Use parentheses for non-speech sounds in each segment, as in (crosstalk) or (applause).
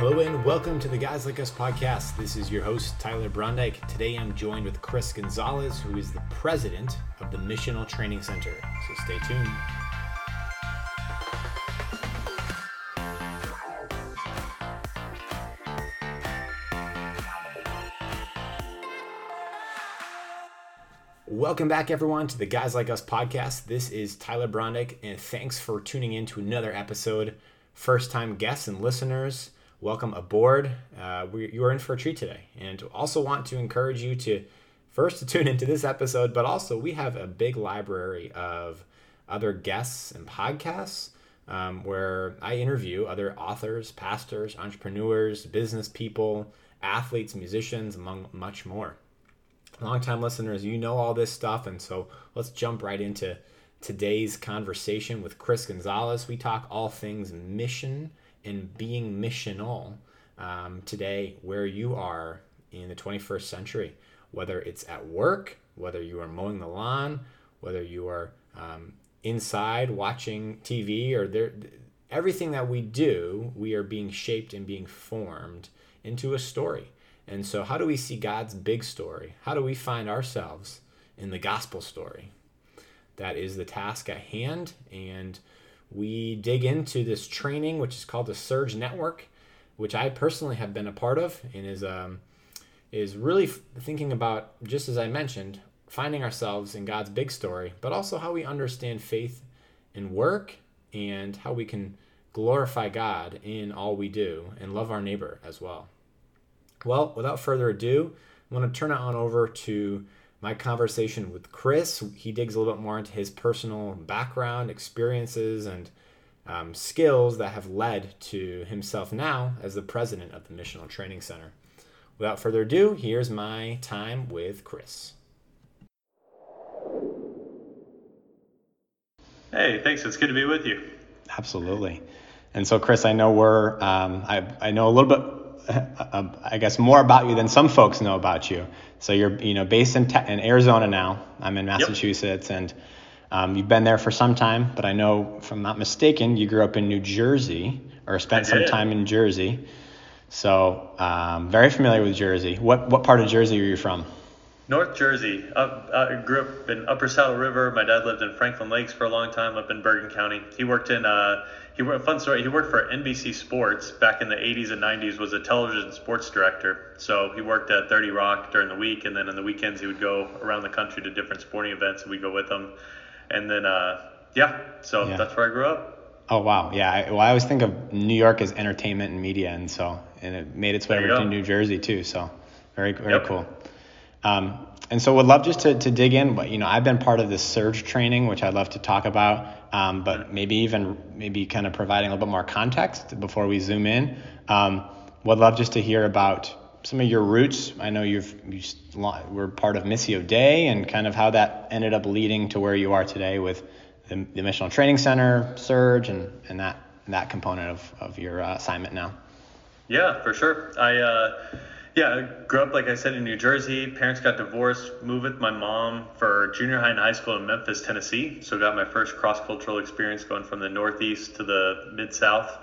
Hello and welcome to the Guys Like Us podcast. This is your host, Tyler Brondike. Today I'm joined with Chris Gonzalez, who is the president of the Missional Training Center. So stay tuned. Welcome back, everyone, to the Guys Like Us podcast. This is Tyler Brondike, and thanks for tuning in to another episode. First time guests and listeners, welcome aboard. Uh, we, you are in for a treat today. And also want to encourage you to first to (laughs) tune into this episode, but also we have a big library of other guests and podcasts um, where I interview other authors, pastors, entrepreneurs, business people, athletes, musicians, among much more longtime listeners, you know all this stuff. And so let's jump right into today's conversation with Chris Gonzalez. We talk all things mission and being missional um, today, where you are in the 21st century, whether it's at work, whether you are mowing the lawn, whether you are um, inside watching TV, or there, everything that we do, we are being shaped and being formed into a story. And so, how do we see God's big story? How do we find ourselves in the gospel story? That is the task at hand. And we dig into this training, which is called the Surge Network, which I personally have been a part of and is, um, is really thinking about, just as I mentioned, finding ourselves in God's big story, but also how we understand faith and work and how we can glorify God in all we do and love our neighbor as well. Well, without further ado, I want to turn it on over to my conversation with Chris. He digs a little bit more into his personal background, experiences, and um, skills that have led to himself now as the president of the Missional Training Center. Without further ado, here's my time with Chris. Hey, thanks. It's good to be with you. Absolutely. And so, Chris, I know we're, um, I, I know a little bit (laughs) I guess more about you than some folks know about you. So you're you know based in, te- in Arizona now. I'm in Massachusetts, yep. and um, you've been there for some time. But I know, if I'm not mistaken, you grew up in New Jersey or spent some time in Jersey. So um, very familiar with Jersey. What what part of Jersey are you from? North Jersey. Up, I grew up in Upper Saddle River. My dad lived in Franklin Lakes for a long time, up in Bergen County. He worked in uh, he worked fun story. He worked for NBC Sports back in the 80s and 90s. Was a television sports director. So he worked at 30 Rock during the week, and then on the weekends he would go around the country to different sporting events, and we'd go with him. And then uh, yeah, so yeah. that's where I grew up. Oh wow, yeah. I, well, I always think of New York as entertainment and media, and so and it made its way over to New Jersey too. So very very yep. cool. Um, and so would love just to, to dig in, but you know, I've been part of this surge training, which I'd love to talk about, um, but maybe even maybe kind of providing a little bit more context before we zoom in. Um, would love just to hear about some of your roots. I know you've you were part of Missio Dei and kind of how that ended up leading to where you are today with the, the Missional Training Center, Surge, and, and that that component of, of your uh, assignment now. Yeah, for sure. I uh, yeah, I grew up, like I said, in New Jersey. Parents got divorced, moved with my mom for junior high and high school in Memphis, Tennessee. So got my first cross cultural experience going from the Northeast to the Mid South.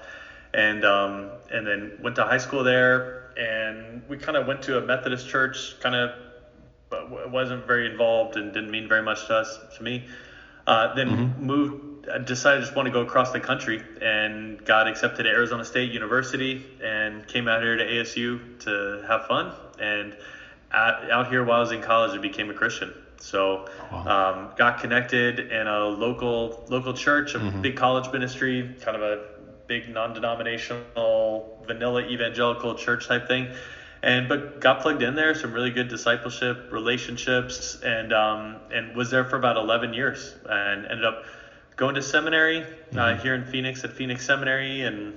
And, um, and then went to high school there. And we kind of went to a Methodist church, kind of wasn't very involved and didn't mean very much to us, to me. Uh, then mm-hmm. moved decided I just want to go across the country and got accepted at Arizona State University and came out here to ASU to have fun. And at, out here while I was in college, I became a Christian. So um, got connected in a local local church, a mm-hmm. big college ministry, kind of a big non-denominational vanilla evangelical church type thing and but got plugged in there some really good discipleship relationships and um, and was there for about 11 years and ended up going to seminary uh, mm-hmm. uh, here in Phoenix at Phoenix Seminary and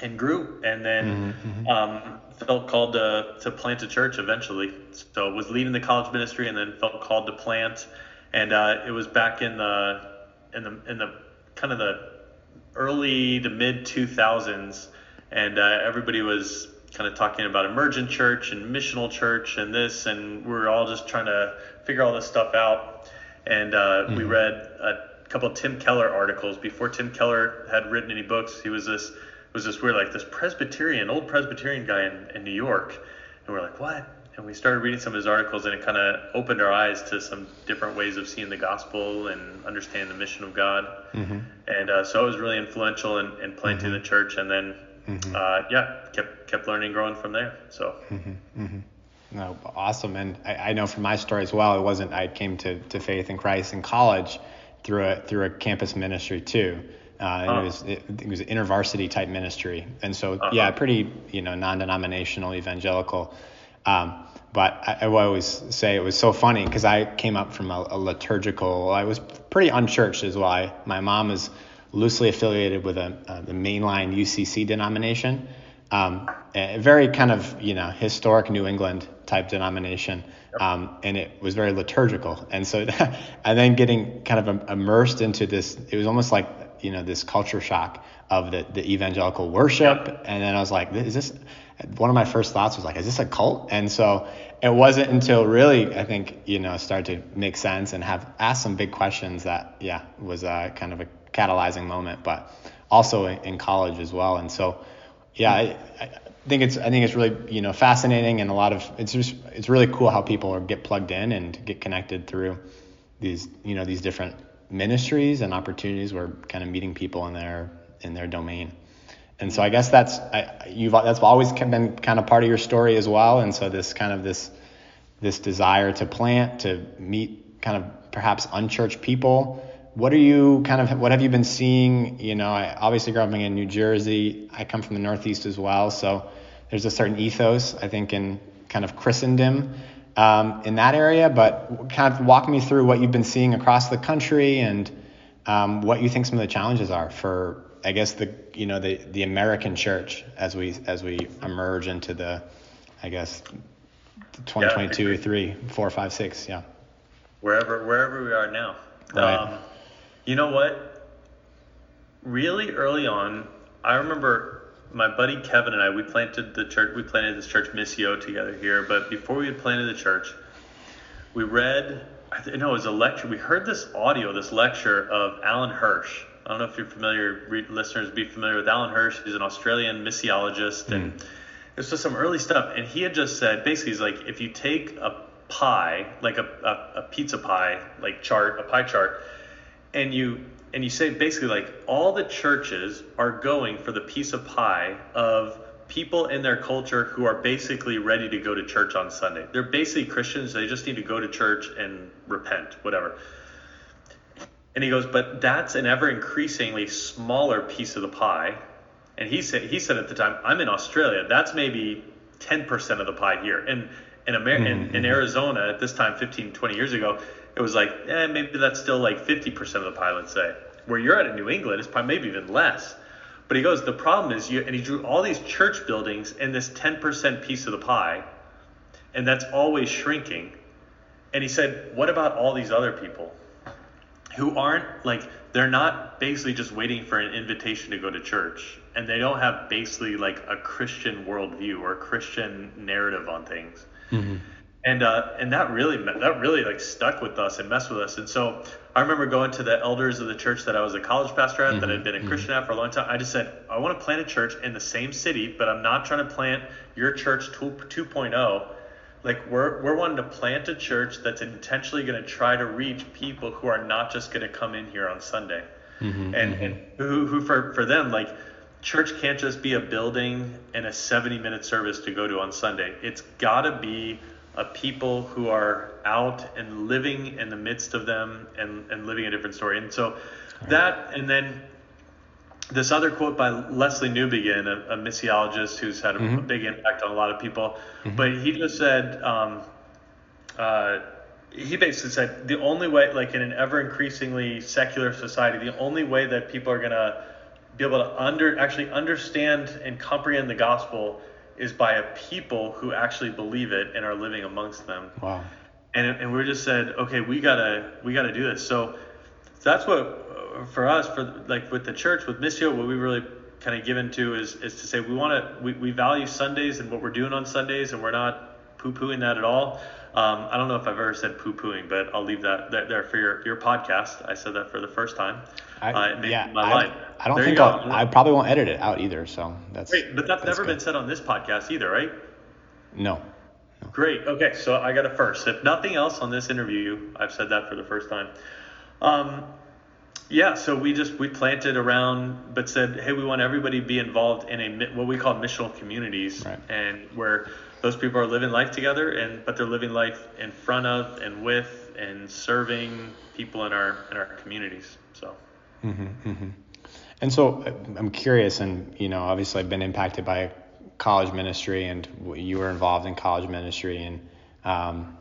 and grew and then mm-hmm, mm-hmm. um, felt called to, to plant a church eventually. So was leading the college ministry and then felt called to plant. And uh, it was back in the in the in the kind of the early to mid 2000s, and uh, everybody was kind of talking about emergent church and missional church and this, and we are all just trying to figure all this stuff out. And uh, mm-hmm. we read a couple of Tim Keller articles before Tim Keller had written any books. He was this was this weird, like this Presbyterian, old Presbyterian guy in, in New York. And we're like, what? And we started reading some of his articles, and it kind of opened our eyes to some different ways of seeing the gospel and understanding the mission of God. Mm-hmm. And uh, so it was really influential in, in planting mm-hmm. the church. And then, mm-hmm. uh, yeah, kept kept learning, growing from there. So. Mm-hmm. Mm-hmm. No, awesome. And I, I, know from my story as well, it wasn't I came to, to faith in Christ in college through a through a campus ministry too. Uh, uh-huh. it was it, it, was intervarsity type ministry, and so uh-huh. yeah, pretty you know non-denominational evangelical. Um, but I, I always say it was so funny because I came up from a, a, liturgical. I was pretty unchurched as well. I, my mom is loosely affiliated with a, uh, the mainline UCC denomination, um, a very kind of you know historic New England type denomination, um, and it was very liturgical. And so, (laughs) and then getting kind of immersed into this, it was almost like you know this culture shock of the, the evangelical worship. And then i was like is this one of my first thoughts was like is this a cult? And so it wasn't until really i think you know started to make sense and have asked some big questions that yeah was a, kind of a catalyzing moment but also in, college as well and so yeah I, I, think it's I think it's really you know fascinating and a lot of it's just it's really cool how people get plugged in and get connected through these you know these different ministries and opportunities where kind of meeting people in their in their domain. And so I guess that's I, you've that's always been kind of part of your story as well. And so this kind of this this desire to plant to meet kind of perhaps unchurched people. What are you kind of what have you been seeing? You know, I obviously up in New Jersey. I come from the Northeast as well, so there's a certain ethos I think in kind of Christendom um, in that area, but kind of walk me through what you've been seeing across the country and um, what you think some of the challenges are for, I guess the you know the the American church as we as we emerge into the, I guess, 2022, yeah, three, four, five, six, yeah. Wherever wherever we are now. Right. Um, you know what? Really early on, I remember my buddy Kevin and I, we planted the church. We planted this church Missio together here. But before we had planted the church, we read. I know it was a lecture. We heard this audio, this lecture of Alan Hirsch. I don't know if you're familiar, re- listeners, be familiar with Alan Hirsch. He's an Australian missiologist, and mm. it's just some early stuff. And he had just said, basically, he's like, if you take a pie, like a, a, a pizza pie, like chart, a pie chart, and you and you say basically like all the churches are going for the piece of pie of people in their culture who are basically ready to go to church on Sunday. They're basically Christians, they just need to go to church and repent, whatever. And he goes, but that's an ever increasingly smaller piece of the pie. And he said he said at the time, I'm in Australia. That's maybe 10% of the pie here. And in, Amer- mm-hmm. in, in mm-hmm. Arizona at this time 15, 20 years ago, it was like, eh, maybe that's still like 50% of the pie, let's say. Where you're at in New England, it's probably maybe even less. But he goes, the problem is, you, and he drew all these church buildings in this 10% piece of the pie, and that's always shrinking. And he said, what about all these other people who aren't like, they're not basically just waiting for an invitation to go to church, and they don't have basically like a Christian worldview or a Christian narrative on things. Mm-hmm and uh, and that really that really like stuck with us and messed with us. And so I remember going to the elders of the church that I was a college pastor at, mm-hmm. that had been a mm-hmm. Christian mm-hmm. at for a long time. I just said, I want to plant a church in the same city, but I'm not trying to plant your church 2.0. Like we're we're wanting to plant a church that's intentionally going to try to reach people who are not just going to come in here on Sunday, mm-hmm. and mm-hmm. and who who for for them like church can't just be a building and a 70 minute service to go to on Sunday. It's got to be a people who are out and living in the midst of them and, and living a different story. And so that, and then this other quote by Lesslie Newbigin, a, a missiologist who's had a, mm-hmm. a, big impact on a lot of people, mm-hmm. but he just said, um, uh, he basically said the only way, like in an ever increasingly secular society, the only way that people are going to be able to under actually understand and comprehend the gospel is by a people who actually believe it and are living amongst them. Wow. And, and we just said, okay, we gotta we gotta do this. So that's what for us for like with the church with Missio, what we really kind of given to is is to say we want to we, we value Sundays and what we're doing on Sundays, and we're not poo pooing that at all. Um, I don't know if I've ever said poo pooing, but I'll leave that there, there for your, your podcast. I said that for the first time. I, uh, yeah, my I, I don't there think I'll, I probably won't edit it out either. So that's great. But that's, that's never good. been said on this podcast either, right? No. no. Great. Okay, so I got a first. If nothing else on this interview, I've said that for the first time. Um, yeah, so we just we planted around, but said, hey, we want everybody to be involved in a what we call missional communities, right. and where those people are living life together, and but they're living life in front of and with and serving people in our in our communities. So. Mm-hmm, mm-hmm. And so uh, I'm curious, and you know, obviously I've been impacted by college ministry, and you were involved in college ministry, and um,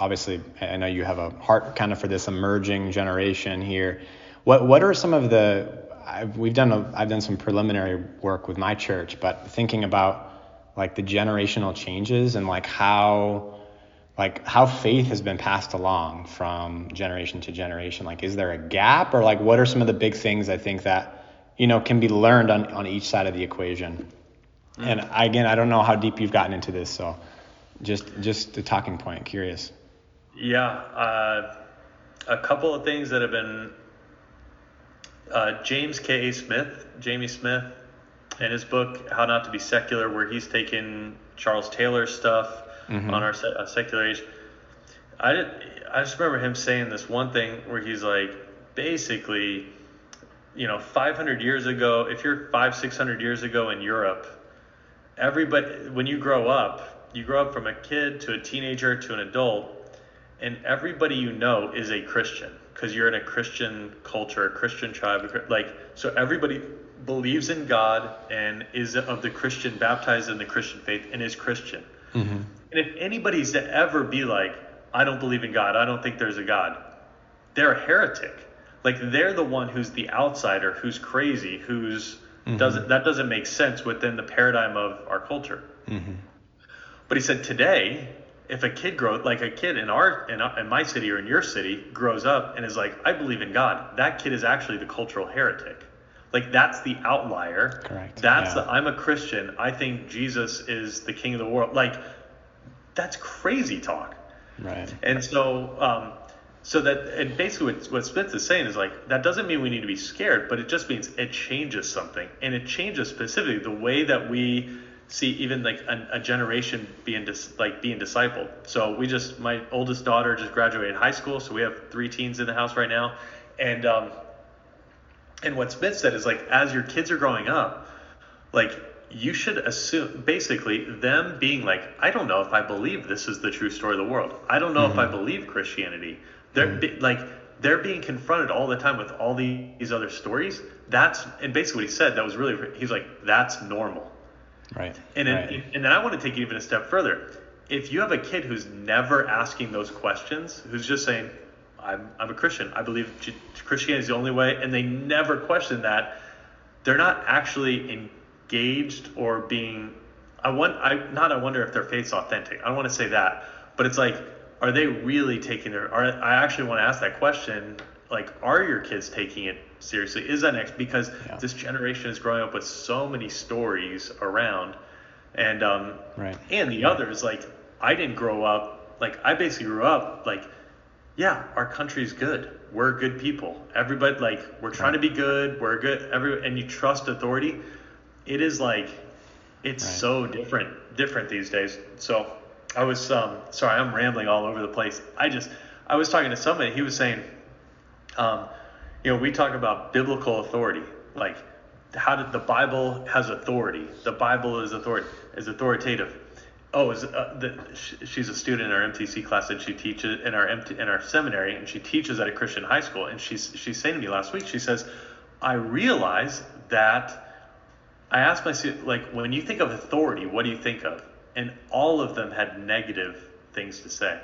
obviously I know you have a heart kind of for this emerging generation here. What what are some of the I've, we've done a, I've done some preliminary work with my church, but thinking about like the generational changes and like how like how faith has been passed along from generation to generation. Like is there a gap? Or like what are some of the big things i think that you know can be learned on, on each side of the equation? Mm. and again i don't know how deep you've gotten into this so just just a talking point curious. Yeah uh, a couple of things that have been uh, james k. A smith jamie smith in his book How Not to Be Secular, where he's taken Charles Taylor's stuff mm-hmm. on our uh, secular age. I did, I just remember him saying this one thing where he's like, basically, you know, 500 years ago, if you're five, 600 years ago in Europe, everybody, when you grow up, you grow up from a kid to a teenager to an adult, and everybody you know is a Christian because you're in a Christian culture, a Christian tribe. Like, so everybody believes in God and is of the Christian, baptized in the Christian faith, and is Christian. Mm-hmm. And if anybody's to ever be like, I don't believe in God, I don't think there's a God, they're a heretic. Like they're the one who's the outsider, who's crazy, who's mm-hmm. doesn't that doesn't make sense within the paradigm of our culture. Mm-hmm. But he said today, if a kid grows like a kid in our in, in my city or in your city grows up and is like, I believe in God, that kid is actually the cultural heretic. Like that's the outlier. Correct. That's yeah. the I'm a Christian. I think Jesus is the king of the world. Like that's crazy talk. Right. And so um, so that and basically what, what Smith is saying is like that doesn't mean we need to be scared, but it just means it changes something, and it changes specifically the way that we see even like a, a generation being dis, like being discipled. So we just my oldest daughter just graduated high school, so we have three teens in the house right now, and um, and what Smith said is like, as your kids are growing up, like you should assume basically them being like, I don't know if I believe this is the true story of the world. I don't know mm-hmm. if I mm-hmm. believe Christianity. They're mm-hmm. be, like they're being confronted all the time with all these other stories. That's and basically what he said. That was really he's like that's normal. Right. And right. and then I want to take it even a step further. If you have a kid who's never asking those questions, who's just saying, I'm, I'm a Christian. I believe Christianity is the only way, and they never question that. They're not actually engaged or being. I want. I not. I wonder if their faith's authentic. I don't want to say that, but it's like, are they really taking their? Are I actually want to ask that question? Like, are your kids taking it seriously? Is that next? Because yeah. this generation is growing up with so many stories around, and um, right. and the others like I didn't grow up like I basically grew up like yeah, our country's good. We're good people. Everybody like we're trying to be good. We're good. Every and you trust authority. It is like it's right. so different different these days. So I was um sorry I'm rambling all over the place. I just I was talking to somebody. He was saying, um, you know, we talk about biblical authority, like how did the Bible has authority. The Bible is authority is authoritative oh, is uh, the, she's a student in our MTC class and she teaches in our MT, in our seminary and she teaches at a Christian high school and she's she's saying to me last week she says I realize that I asked my student like when you think of authority what do you think of and all of them had negative things to say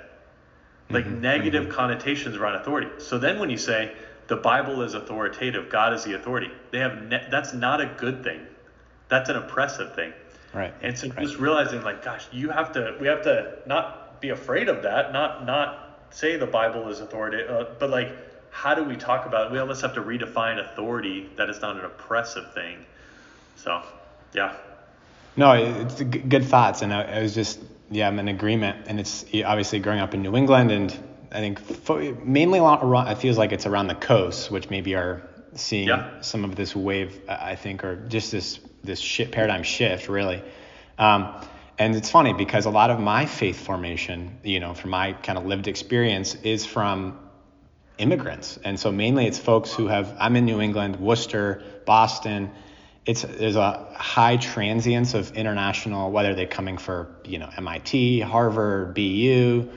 like mm-hmm. negative mm-hmm. connotations around authority so then when you say the Bible is authoritative God is the authority they have ne- that's not a good thing that's an oppressive thing Right. And so right. just realizing like, gosh, you have to, we have to not be afraid of that, not, not say the Bible is authoritative, uh, but like, how do we talk about it? We almost have to redefine authority that is not an oppressive thing. So, yeah. No, it's good thoughts. And I, I was just, yeah, I'm in agreement. And it's obviously growing up in New England and I think mainly around, it feels like it's around the coast, which maybe are seeing Yeah. some of this wave, I think, or just this this shi paradigm shift, really. Um, and it's funny because a lot of my faith formation, you know, from my kind of lived experience, is from immigrants, and so mainly it's folks who have. I'm in New England, Worcester, Boston. It's there's a high transience of international, whether they're coming for you know MIT, Harvard, BU,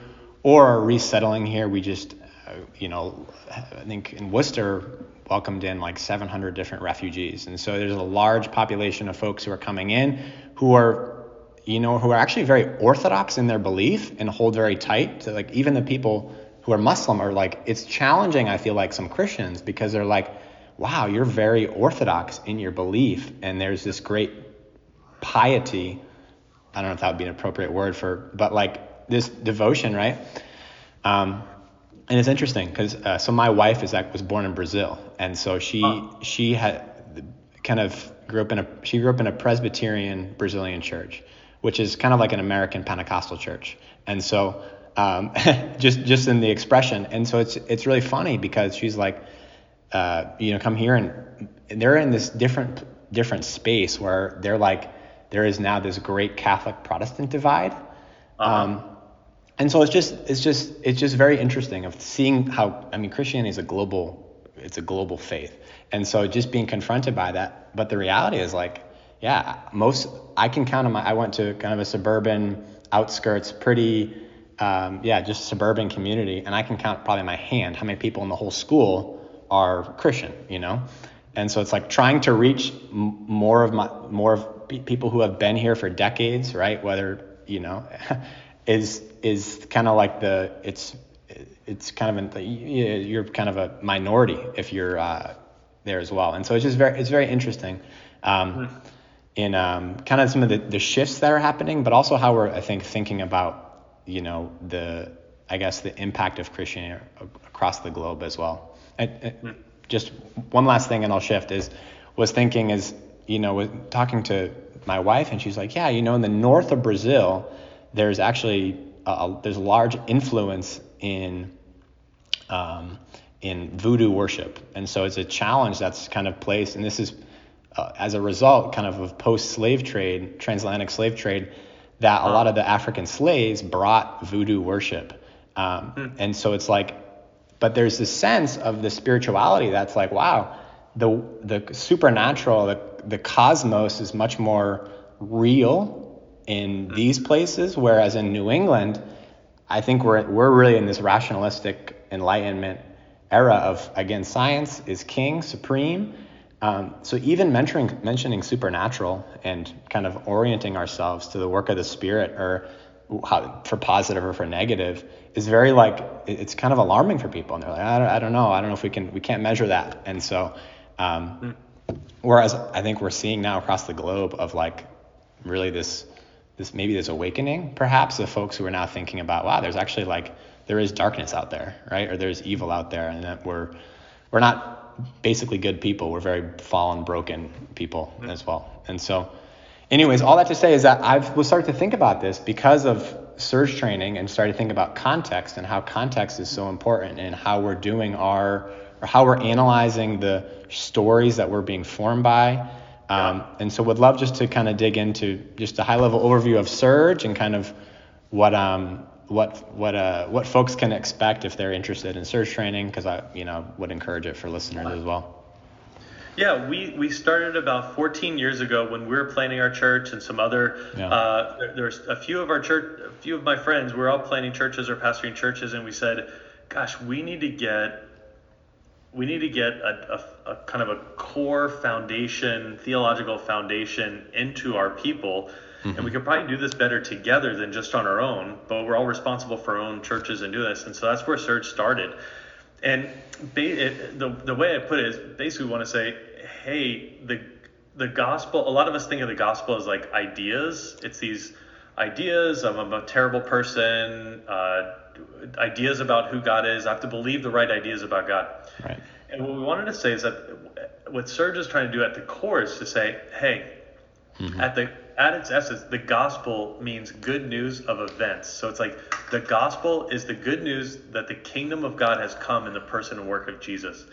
or are resettling here. We just, uh, you know, I think in Worcester welcomed in like 700 different refugees, and so there's a large population of folks who are coming in who are, you know, who are actually very orthodox in their belief and hold very tight to like even the people who are Muslim are like it's challenging. I feel like some Christians because they're like, wow, you're very orthodox in your belief, and there's this great piety. I don't know if that would be an appropriate word for, but like this devotion, right? Um, and it's interesting because uh, so my wife is like was born in Brazil, and so she she had kind of grew up in a she grew up in a Presbyterian Brazilian church, which is kind of like an American Pentecostal church, and so um, (laughs) just just in the expression, and so it's it's really funny because she's like, uh, you know, come here and they're in this different different space where they're like there is now this great Catholic Protestant divide. Um, and so it's just it's just it's just very interesting of seeing how I mean Christianity is a global it's a global faith, and so just being confronted by that. But the reality is like, yeah, most I can count on my I went to kind of a suburban outskirts, pretty um, yeah, just suburban community, and I can count probably my hand how many people in the whole school are Christian, you know. And so it's like trying to reach m- more of my more of pe- people who have been here for decades, right? Whether you know, (laughs) is is kind of like the it's it's kind of an, you're kind of a minority if you're uh, there as well. And so it's just very it's very interesting. Um, in um, kind of some of the, the shifts that are happening, but also how we're I think thinking about you know the I guess the impact of Christianity across the globe as well. Just one last thing, and I'll shift is was thinking is you know was talking to my wife, and she's like, yeah, you know, in the north of Brazil, there's actually a, a- there's a large influence in um, in voodoo worship, and so it's a challenge that's kind of placed, and this is uh, as a result kind of of post-slave trade, transatlantic slave trade, that a lot of the African slaves brought voodoo worship, um, and so it's like, but there's this sense of the spirituality that's like, wow, the the supernatural, the the cosmos is much more real in these places, whereas in New England, I think we're we're really in this rationalistic enlightenment era of again science is king supreme. Um, so even mentioning mentioning supernatural and kind of orienting ourselves to the work of the spirit or how, for positive or for negative is very like it's kind of alarming for people. And they're like I don't, I don't know. I don't know if we can we can't measure that. And so um, whereas I think we're seeing now across the globe of like really this this maybe this awakening perhaps of folks who are now thinking about wow there's actually like there is darkness out there right? Or there's evil out there and that we're we're not basically good people. We're very fallen broken people as well. And so anyways all that to say is that i've was started to think about this because of surge training and started to think about context and how context is so important and how we're doing our or how we're analyzing the stories that we're being formed by um, and so would love just to kind of dig into just a high level overview of surge and kind of what um what what uh what folks can expect if they're interested in surge training because I you know would encourage it for listeners as well. Yeah, we, we started about 14 years ago when we were planning our church and some other. Yeah. Uh, there, there's a few of our church, a few of my friends. We are all planning churches or pastoring churches, and we said, "Gosh, we need to get, we need to get a, a, a kind of a core foundation, theological foundation into our people." And we could probably do this better together than just on our own, but we're all responsible for our own churches and do this. And so that's where Surge started. And ba- it, the, the way I put it is basically want to say, hey, the the gospel. A lot of us think of the gospel as like ideas. It's these ideas of I'm a terrible person, uh, ideas about who God is. I have to believe the right ideas about God. Right. And what we wanted to say is that what Surge is trying to do at the core is to say, hey, at the at its essence, the gospel means good news of events. So it's like the gospel is the good news that the kingdom of God has come in the person and work of Jesus.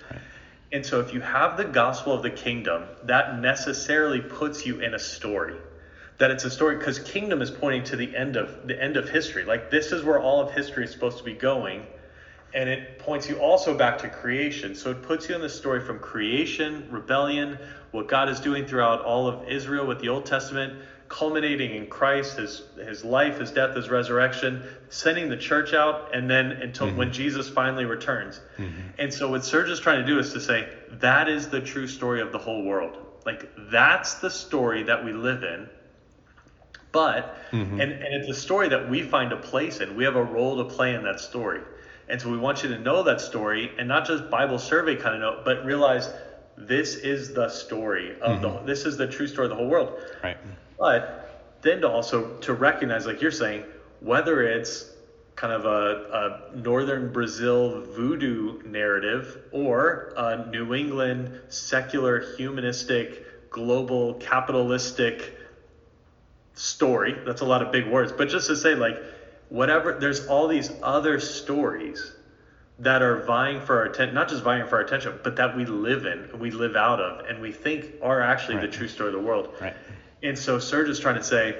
And so if you have the gospel of the kingdom, that necessarily puts you in a story. That it's a story because kingdom is pointing to the end of the end of history. Like this is where all of history is supposed to be going. And it points you also back to creation. So it puts you in the story from creation, rebellion, what God is doing throughout all of Israel with the Old Testament, culminating in Christ, his his life, his death, his resurrection, sending the church out, and then until mm-hmm. when Jesus finally returns. Mm-hmm. And so what Surge is trying to do is to say that is the true story of the whole world. Like that's the story that we live in. But mm-hmm. and, and it's a story that we find a place in. We have a role to play in that story. And so we want you to know that story and not just Bible survey kind of know, but realize this is the story of the mm-hmm. this is the true story of the whole world. Right. But then to also to recognize, like you're saying, whether it's kind of a, a northern Brazil voodoo narrative or a New England secular humanistic global capitalistic story. That's a lot of big words, but just to say like whatever there's all these other stories that are vying for our attention, not just vying for our attention, but that we live in, and we live out of, and we think are actually right. the true story of the world. Right. And so Surge is trying to say,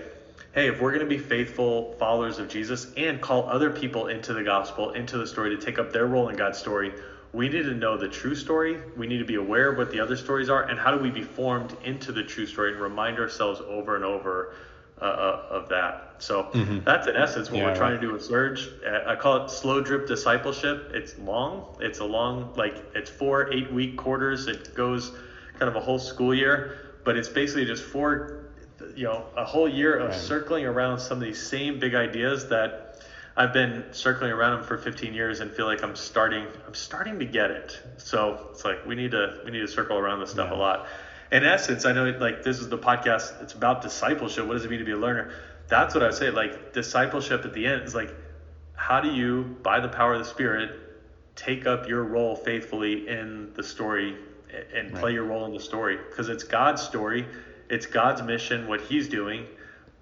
hey, if we're going to be faithful followers of Jesus and call other people into the gospel, into the story to take up their role in God's story, we need to know the true story. We need to be aware of what the other stories are, and how do we be formed into the true story and remind ourselves over and over uh, uh of that. So mm-hmm. that's in essence what yeah, we're trying to do with Surge. Uh, I call it slow drip discipleship. It's long. It's a long, like it's four eight week quarters. It goes kind of a whole school year, but it's basically just four you know a whole year of right. circling around some of these same big ideas that I've been circling around them for 15 years and feel like I'm starting I'm starting to get it. So it's like we need to we need to circle around this stuff yeah. a lot. In essence, I know like this is the podcast. It's about discipleship. What does it mean to be a learner? That's what I would say. Like discipleship at the end is like, how do you, by the power of the Spirit, take up your role faithfully in the story and play right. your role in the story? Because it's God's story it's God's mission, what He's doing.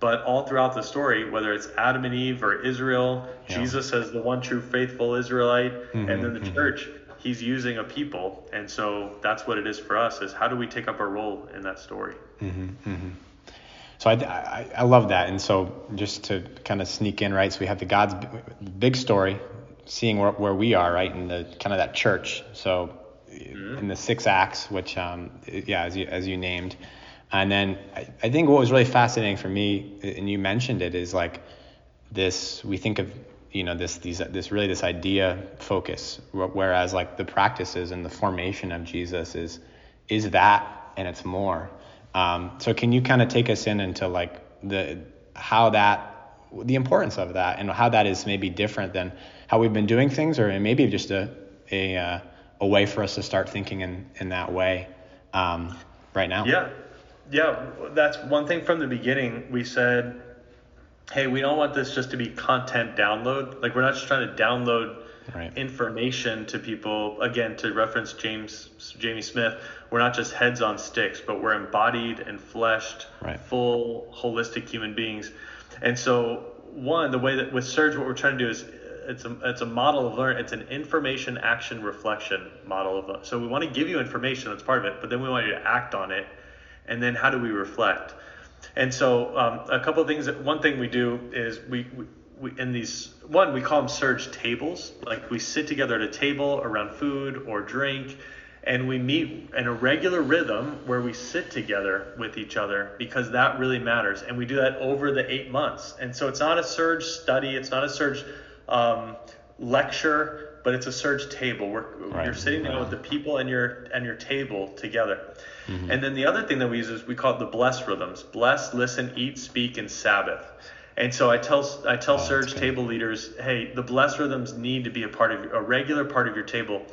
But all throughout the story, whether it's Adam and Eve or Israel, yeah. Jesus as the one true faithful Israelite, mm-hmm, and then the mm-hmm. church, He's using a people. And so that's what it is for us: is how do we take up our role in that story? Mm-hmm, mm-hmm. so I, I, I love that. And so just to kind of sneak in, right? So we have the God's big story, seeing where, where we are, right, in the kind of that church. So mm-hmm. in the six acts, which um, yeah, as you as you named. And then I, I think what was really fascinating for me, and you mentioned it, is like this. We think of you know this these this really this idea focus, whereas like the practices and the formation of Jesus is is that and it's more. Um, so can you kind of take us in into like the how that the importance of that and how that is maybe different than how we've been doing things or maybe just a a, uh, a way for us to start thinking in in that way um, right now yeah yeah, that's one thing from the beginning. We said, hey, we don't want this just to be content download. Like we're not just trying to download right. information to people. Again, to reference James Jamie Smith, we're not just heads on sticks, but we're embodied and fleshed, right. full, holistic human beings. And so, one, the way that with Surge, what we're trying to do is it's a it's a model of learn. It's an information action reflection model of. So we want to give you information that's part of it, but then we want you to act on it and then how do we reflect? And so um, a couple of things. That, one thing we do is we, we, we in these one we call them surge tables. Like we sit together at a table around food or drink, and we meet in a regular rhythm where we sit together with each other because that really matters. And we do that over the eight months. And so it's not a surge study. It's not a surge um, lecture but it's a surge table where right. you're sitting down with the people and your and your table together. Mm-hmm. And then the other thing that we use is we call it the bless rhythms: bless, listen, eat, speak, and Sabbath. And so I tell I tell oh, Surge table leaders, hey, the bless rhythms need to be a part of a regular part of your table,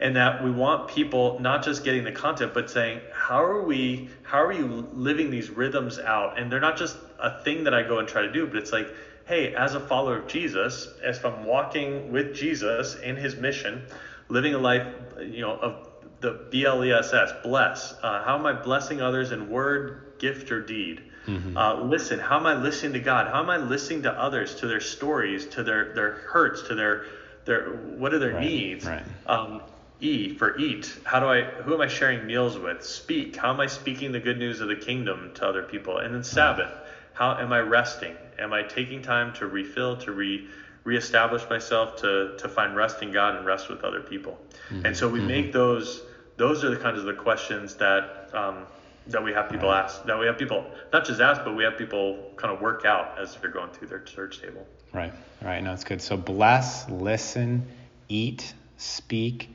and that we want people not just getting the content, but saying how are we how are you living these rhythms out? And they're not just a thing that I go and try to do, but it's like hey, as a follower of Jesus, as I'm walking with Jesus in his mission, living a life, you know, of the B L E S S, bless. Uh, how am I blessing others in word, gift, or deed? Mm-hmm. Uh, listen, how am I listening to God? How am I listening to others, to their stories, to their their hurts, to their their what are their right, needs? Right. Um, E for eat. How do I? Who am I sharing meals with? Speak. How am I speaking the good news of the kingdom to other people? And then Sabbath. How am I resting? Am I taking time to refill, to re reestablish myself, to to find rest in God and rest with other people? Mm-hmm. And so we mm-hmm. make those. Those are the kinds of the questions that um, that we have people ask. That we have people not just ask, but we have people kind of work out as they're going through their surge table. Right. Right. No, it's good. So bless, listen, eat, speak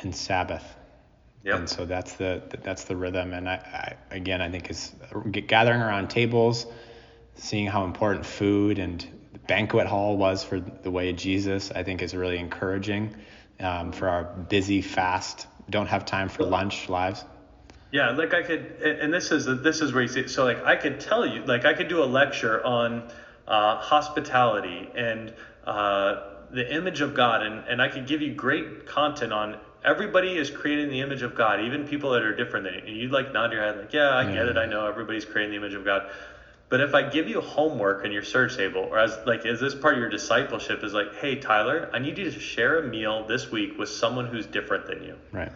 and Sabbath. Yep. And so that's the that's the rhythm. And I, I again I think is gathering around tables, seeing how important food and the banquet hall was for the way of Jesus. I think is really encouraging um, for our busy, fast, don't have time for lunch lives. Yeah, like I could, and this is this is where you see. So like I could tell you, like I could do a lecture on uh, hospitality and uh, the image of God, and and I could give you great content on everybody is creating the image of God, even people that are different than you. And you'd like nod your head like, yeah, I get it. I know everybody's creating the image of God. But if I give you homework in your surge table, or as like is this part of your discipleship, is like, hey Tyler, I need you to share a meal this week with someone who's different than you. Right.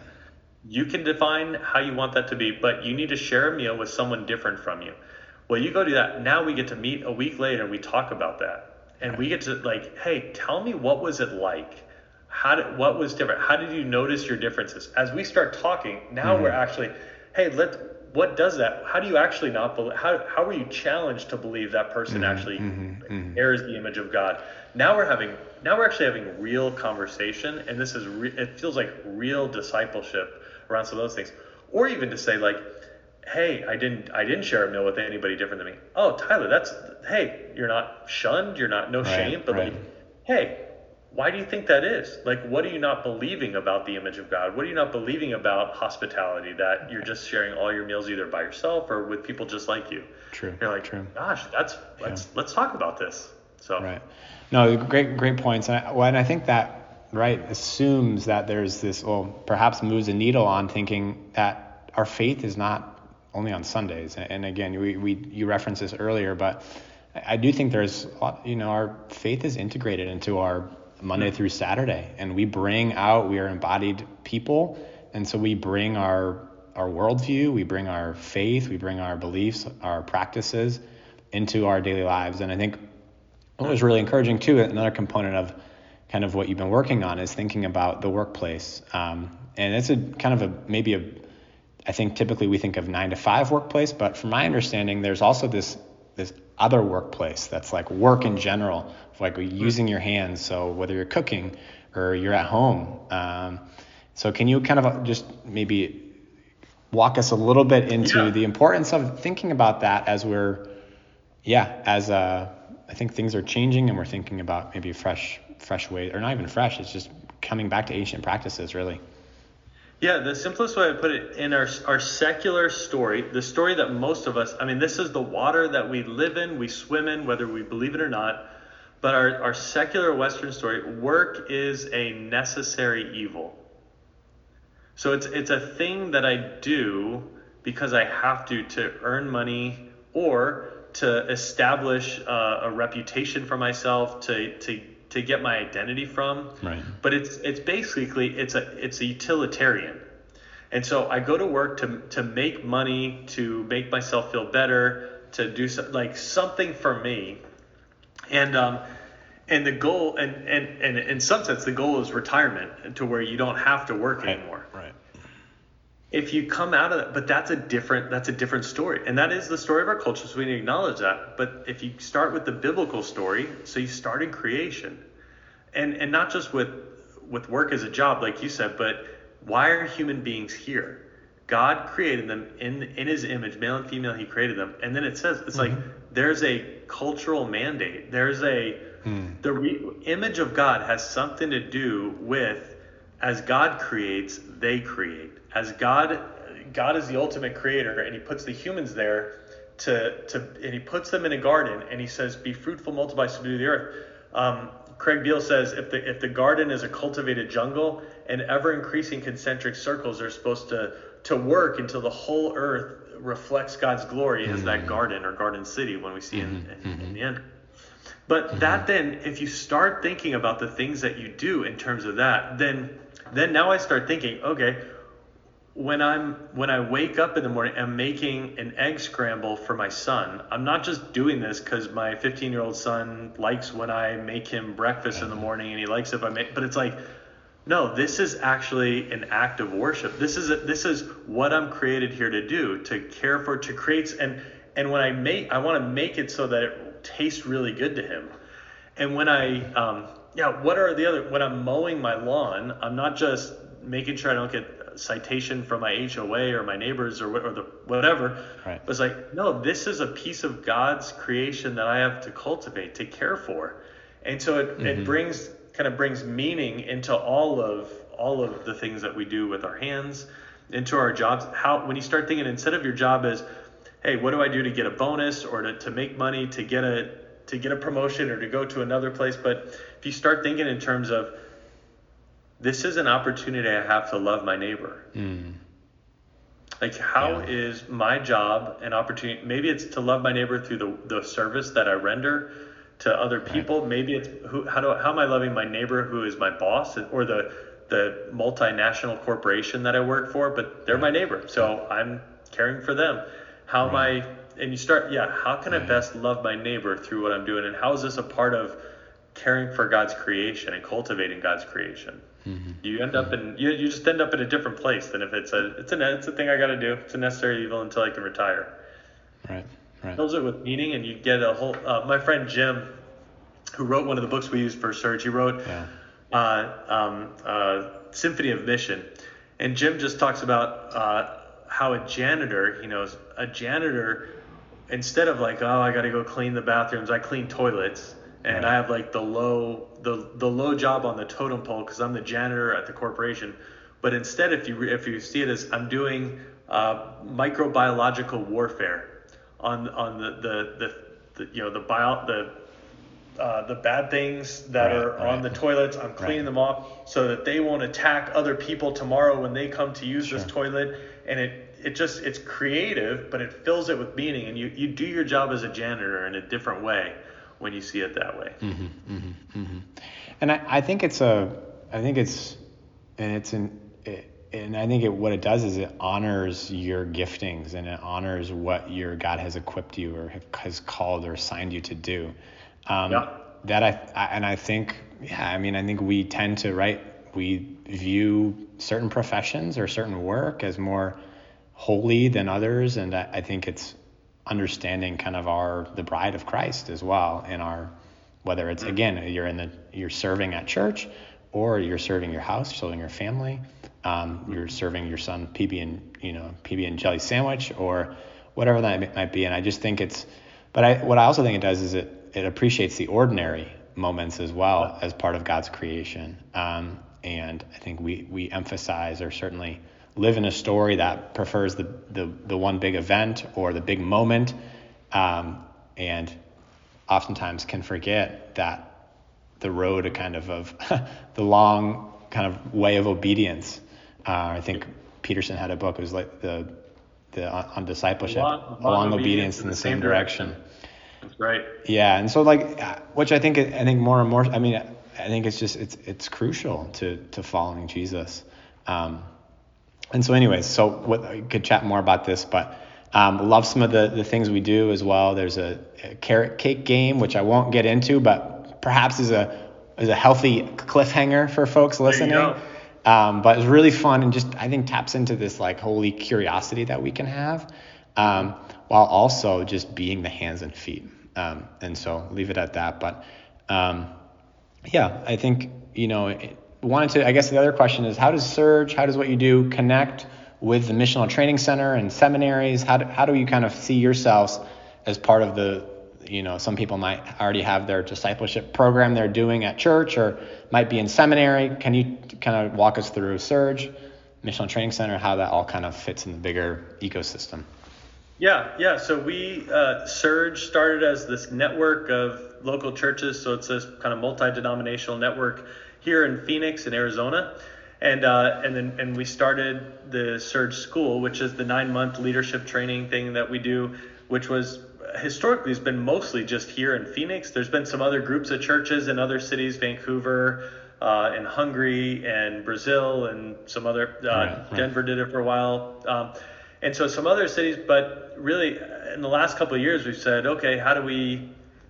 You can define how you want that to be, but you need to share a meal with someone different from you. Well, you go do that. Now we get to meet a week later and we talk about that. And right. we get to like, hey, tell me what was it like? how did what was different how did you notice your differences as we start talking now mm-hmm. we're actually hey let what does that how do you actually not believe how, how were you challenged to believe that person mm-hmm. actually mm-hmm. mm-hmm. the image of god now we're having now we're actually having real conversation and this is re- it feels like real discipleship around some of those things or even to say like hey i didn't i didn't share a meal with anybody different than me oh tyler that's hey you're not shunned you're not no right, shame but right. like hey why do you think that is? Like, what are you not believing about the image of God? What are you not believing about hospitality that you're just sharing all your meals either by yourself or with people just like you? True. You're like, True. gosh, that's let's yeah. let's talk about this. So right. No, great great points. And I, well, and I think that right assumes that there's this well perhaps moves a needle on thinking that our faith is not only on Sundays. And again, we, we you referenced this earlier, but I do think there's a lot, you know our faith is integrated into our Monday through Saturday, and we bring out. We are embodied people, and so we bring our our worldview, we bring our faith, we bring our beliefs, our practices into our daily lives. And I think what was really encouraging too, another component of kind of what you've been working on is thinking about the workplace. Um, and it's a kind of a maybe a I think typically we think of nine to five workplace, but from my understanding, there's also this this other workplace that's like work in general, like using your hands. So whether you're cooking or you're at home. Um, so can you kind of just maybe walk us a little bit into yeah. the importance of thinking about that as we're, yeah, as uh, I think things are changing and we're thinking about maybe fresh, fresh ways, or not even fresh. It's just coming back to ancient practices, really. Yeah, the simplest way I put it in our our secular story, the story that most of us, I mean, this is the water that we live in, we swim in, whether we believe it or not. But our, our secular Western story, work is a necessary evil. So it's it's a thing that I do because I have to to earn money or to establish uh, a reputation for myself, to to to get my identity from. Right. But it's it's basically it's a it's a utilitarian. And so I go to work to to make money, to make myself feel better, to do so, like something for me. And um and the goal and, and and in some sense the goal is retirement to where you don't have to work right. anymore. Right. If you come out of that, but that's a different that's a different story, and that is the story of our culture. So we need to acknowledge that. But if you start with the biblical story, so you start in creation, and and not just with with work as a job, like you said, but why are human beings here? God created them in in His image, male and female. He created them, and then it says it's mm-hmm. like there's a cultural mandate. There's a mm. the re, image of God has something to do with as God creates, they create. As God God is the ultimate creator, and He puts the humans there to to and He puts them in a garden, and He says, "Be fruitful, multiply, subdue the earth." Um, Greg Beale says if the if the garden is a cultivated jungle and ever increasing concentric circles are supposed to to work until the whole earth reflects God's glory mm-hmm. as that mm-hmm. garden or garden city when we see mm-hmm. in, in, in, the end. But mm-hmm. that then, if you start thinking about the things that you do in terms of that, then then now I start thinking, okay, when I'm when I wake up in the morning, I'm making an egg scramble for my son. I'm not just doing this because my 15 year old son likes when I make him breakfast in the morning and he likes if I make. But it's like, no, this is actually an act of worship. This is a, this is what I'm created here to do, to care for, to create. And and when I make, I want to make it so that it tastes really good to him. And when I um, yeah, what are the other? When I'm mowing my lawn, I'm not just making sure I don't get citation from my HOA or my neighbors or, or the whatever. Right. But it's like, no, this is a piece of God's creation that I have to cultivate, to care for. And so it, mm-hmm. it brings kind of brings meaning into all of all of the things that we do with our hands, into our jobs. How when you start thinking instead of your job as, hey, what do I do to get a bonus or to, to make money, to get a to get a promotion or to go to another place, but if you start thinking in terms of this is an opportunity I have to love my neighbor. Mm. Like, how yeah. is my job an opportunity? Maybe it's to love my neighbor through the, the service that I render to other people. Right. Maybe it's who, how do how am I loving my neighbor who is my boss or the the multinational corporation that I work for, but they're my neighbor, so I'm caring for them. How right. am I? And you start, yeah. How can. I best love my neighbor through what I'm doing, and how is this a part of caring for God's creation and cultivating God's creation? Mm-hmm. You end up in you, you just end up in a different place than if it's a it's a it's a thing I got to do. It's a necessary evil until I can retire. Right. Right. Fills it with meaning, and you get a whole. Uh, my friend Jim, who wrote one of the books we use for Surge, he wrote yeah. uh, um, uh, Symphony of Mission, and Jim just talks about uh, how a janitor, you know, a janitor, instead of like, oh, I got to go clean the bathrooms, I clean toilets and right. I have like the low the the low job on the totem pole because I'm the janitor at the corporation. But instead, if you if you see it as I'm doing uh, microbiological warfare on on the the, the, the you know the bio the uh, the bad things that right, are right. on the toilets. I'm cleaning them off so that they won't attack other people tomorrow when they come to use sure. this toilet. And it it just it's creative, but it fills it with meaning. And you you do your job as a janitor in a different way when you see it that way. Mm-hmm, mm-hmm, mm-hmm. And I, I think it's a, I think it's, and it's an, it, and I think it, what it does is it honors your giftings and it honors what your God has equipped you or has called or assigned you to do. Um, yeah. That I, I, and I think, yeah, I mean, I think we tend to, right, we view certain professions or certain work as more holy than others. And I, I think it's understanding kind of our the bride of Christ as well in our whether it's again you're in the you're serving at church or you're serving your house, serving your family, um, you're serving your son PB and you know PB and jelly sandwich or whatever that might be. And I just think it's, but I what I also think it does is it it appreciates the ordinary moments as well as part of God's creation. Um, and I think we we emphasize or certainly live in a story that prefers the, the, the one big event or the big moment, um, and oftentimes can forget that the road kind of of (laughs) the long kind of way of obedience. Uh, I think Peterson had a book. It was like the the on discipleship, long, long obedience, in the same, same direction. direction. That's right. Yeah, and so like, which I think I think more and more. I mean, I think it's just it's it's crucial to to following Jesus. Um, and so, anyways, so what, I could chat more about this, but um, love some of the, the things we do as well. There's a, a, carrot cake game, which I won't get into, but perhaps is a is a healthy cliffhanger for folks listening. Um, but it's really fun and just I think taps into this like holy curiosity that we can have, um, while also just being the hands and feet. Um, and so leave it at that. But um, yeah, I think you know. It, wanted to, I guess the other question is how does Surge, how does what you do connect with the Missional Training Center and seminaries? How do, how do you kind of see yourselves as part of the, you know, some people might already have their discipleship program they're doing at church or might be in seminary. Can you kind of walk us through Surge, Missional Training Center, how that all kind of fits in the bigger ecosystem? Yeah, yeah. So we uh, Surge started as this network of local churches. So it's this kind of multi-denominational network here in Phoenix in Arizona. And, uh, and then and we started the Surge School, which is the nine month leadership training thing that we do, which was historically has been mostly just here in Phoenix. There's been some other groups of churches in other cities, Vancouver, uh, in Hungary and Brazil and some other. Uh, right, right. Denver did it for a while, um, and so some other cities. But really, in the last couple of years, we've said, okay, how do we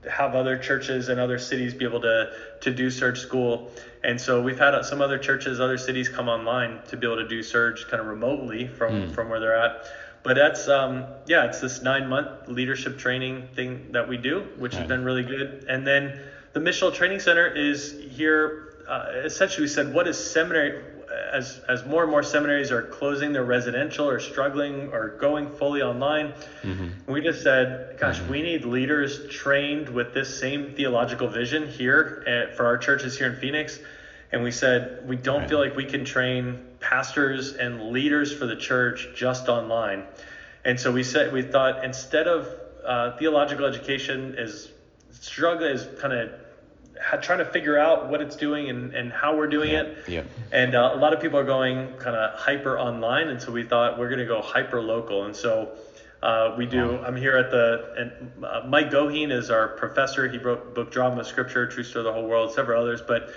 have other churches and other cities be able to to do Surge School? And so we've had some other churches, other cities come online to be able to do Surge kind of remotely from mm. from where they're at. But that's um, yeah, it's this nine month leadership training thing that we do, which right. has been really good. And then the Missional Training Center is here uh, essentially we said, what is seminary? As, as more and more seminaries are closing their residential or struggling or going fully online, mm-hmm. we just said, gosh, mm-hmm. we need leaders trained with this same theological vision here at, for our churches here in Phoenix. And we said, we don't right. feel like we can train pastors and leaders for the church just online. And so we said, we thought instead of uh, theological education is struggling, is kind of trying to figure out what it's doing and, and how we're doing yeah, it. Yeah. And uh, a lot of people are going kind of hyper online, and so we thought we're going to go hyper local. And so uh, we do. I'm here at the and uh, Mike Goheen is our professor. He wrote book Drama Scripture, True Story of the Whole World, several others, but.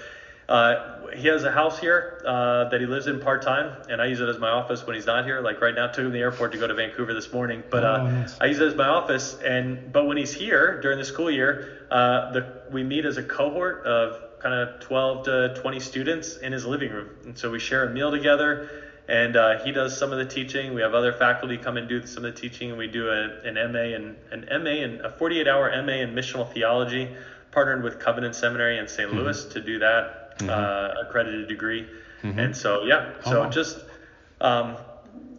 Uh, he has a house here uh, that he lives in part time, and I use it as my office when he's not here. Like right now, took him to the airport to go to Vancouver this morning, but uh, oh, nice. I use it as my office. And but when he's here during the school year, uh, the we meet as a cohort of kind of 12 to 20 students in his living room, and so we share a meal together. And uh, he does some of the teaching. We have other faculty come and do some of the teaching. And we do a, an MA and an MA and a 48-hour MA in missional theology, partnered with Covenant Seminary in saint mm-hmm. Louis to do that mm-hmm. uh, accredited degree. Mm-hmm. And so, yeah, so oh. just, um,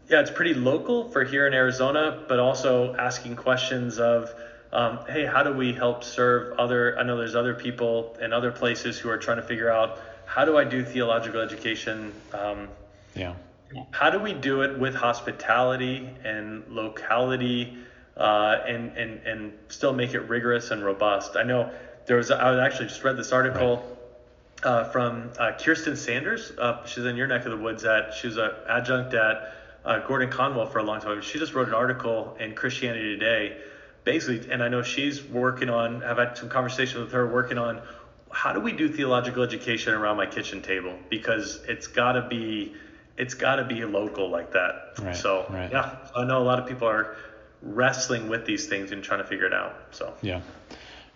yeah, it's pretty local for here in Arizona, but also asking questions of, um, hey, how do we help serve other? I know there's other people in other places who are trying to figure out how do I do theological education? Um, yeah. How do we do it with hospitality and locality, uh, and and and still make it rigorous and robust? I know there was I actually just read this article. Right uh, from uh, Kirsten Sanders. Uh, she's in your neck of the woods. At she was an adjunct at uh, Gordon Conwell for a long time. She just wrote an article in Christianity Today, basically, and I know she's working on. I've had some conversations with her working on how do we do theological education around my kitchen table because it's got to be it's got to be local like that. Right, so right. yeah, I know a lot of people are wrestling with these things and trying to figure it out. So yeah.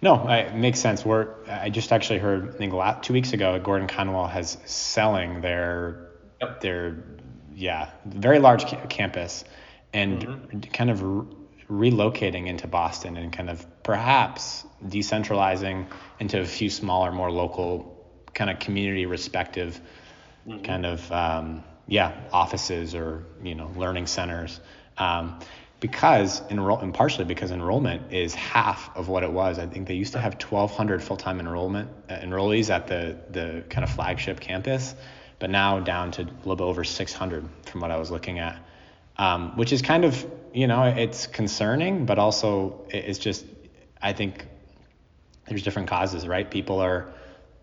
No, it makes sense. We're I just actually heard I think two weeks ago Gordon Conwell has selling their yep. their yeah very large ca- campus and mm-hmm. kind of relocating into Boston and kind of perhaps decentralizing into a few smaller, more local kind of community respective mm-hmm. kind of um, yeah offices or you know learning centers. Um, because enroll and partially because enrollment is half of what it was. I think they used to have 1,200 full-time enrollment uh, enrollees at the the kind of flagship campus, but now down to a little bit over 600 from what I was looking at, um, which is kind of you know it's concerning, but also it's just I think there's different causes, right? People are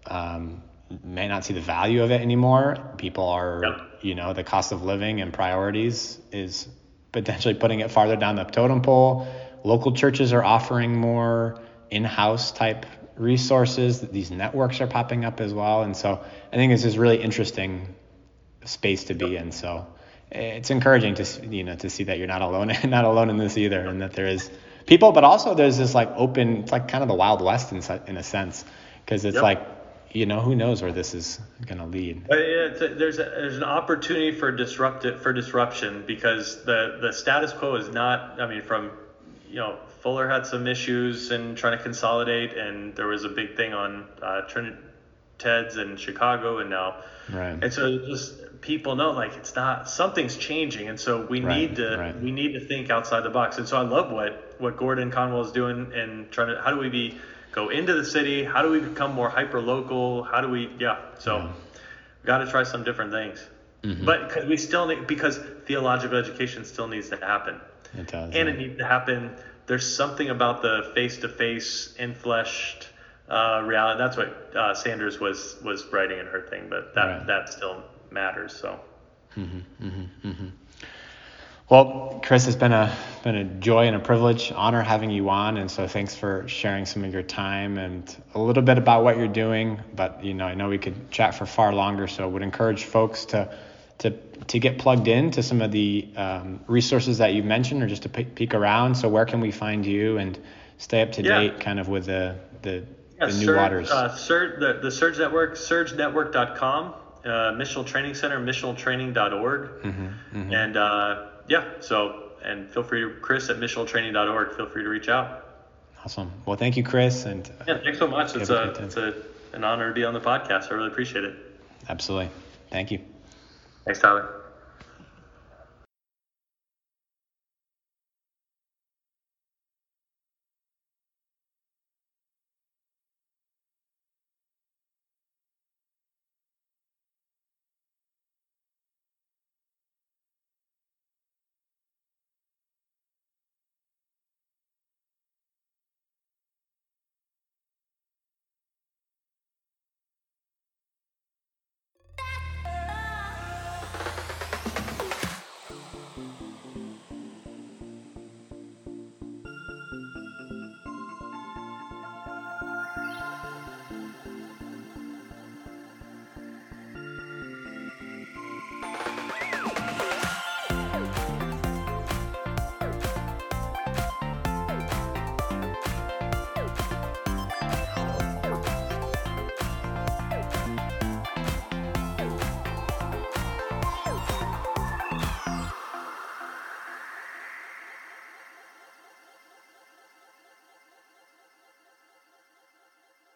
um, may not see the value of it anymore. People are, you know, the cost of living and priorities is potentially putting it farther down the totem pole. Local churches are offering more in-house type resources. These networks are popping up as well, and so I think this is really interesting space to be in. So it's encouraging to you know to see that you're not alone (laughs) not alone in this either, and that there is people, but also there's this like open, it's like kind of the wild west in in a sense, because it's yep. like you know, who knows where this is going to lead. But yeah, a, there's a, there's an opportunity for disruptive for disruption because the the status quo is not. I mean, from you know, Fuller had some issues and trying to consolidate, and there was a big thing on uh, Trinity TEDS in Chicago, and now, right. and so just people know like it's not something's changing, and so we right, need to right. we need to think outside the box, and so I love what what Gordon Conwell is doing and trying to how do we be go into the city? How do we become more hyper local? How do we, yeah. So, yeah. got to try some different things. Mm-hmm. But we still need, because theological education still needs to happen. It does. And yeah. it needs to happen. There's something about the face to face, infleshed uh, reality. That's what uh, Sanders was was writing in her thing, but that, right. that still matters. So. Mm-hmm, mm-hmm, mm-hmm. Well, Chris, it's been a been a joy and a privilege, honor having you on, and so thanks for sharing some of your time and a little bit about what you're doing. But you know, I know we could chat for far longer, so I would encourage folks to to to get plugged in to some of the um, resources that you mentioned, or just to peek around. So where can we find you and stay up to yeah. date, kind of with the the, yeah, the new Surge, waters? Uh, Surge, the the Surge Network, SurgeNetwork.com, uh, Missional Training Center, missionaltraining.org, mm-hmm, mm-hmm. and uh, yeah, so and feel free to Chris at missionaltraining.org. Feel free to reach out. Awesome. Well, thank you, Chris, and yeah, thanks so much. It's a it's a an honor to be on the podcast. I really appreciate it. Absolutely. Thank you. Thanks, Tyler.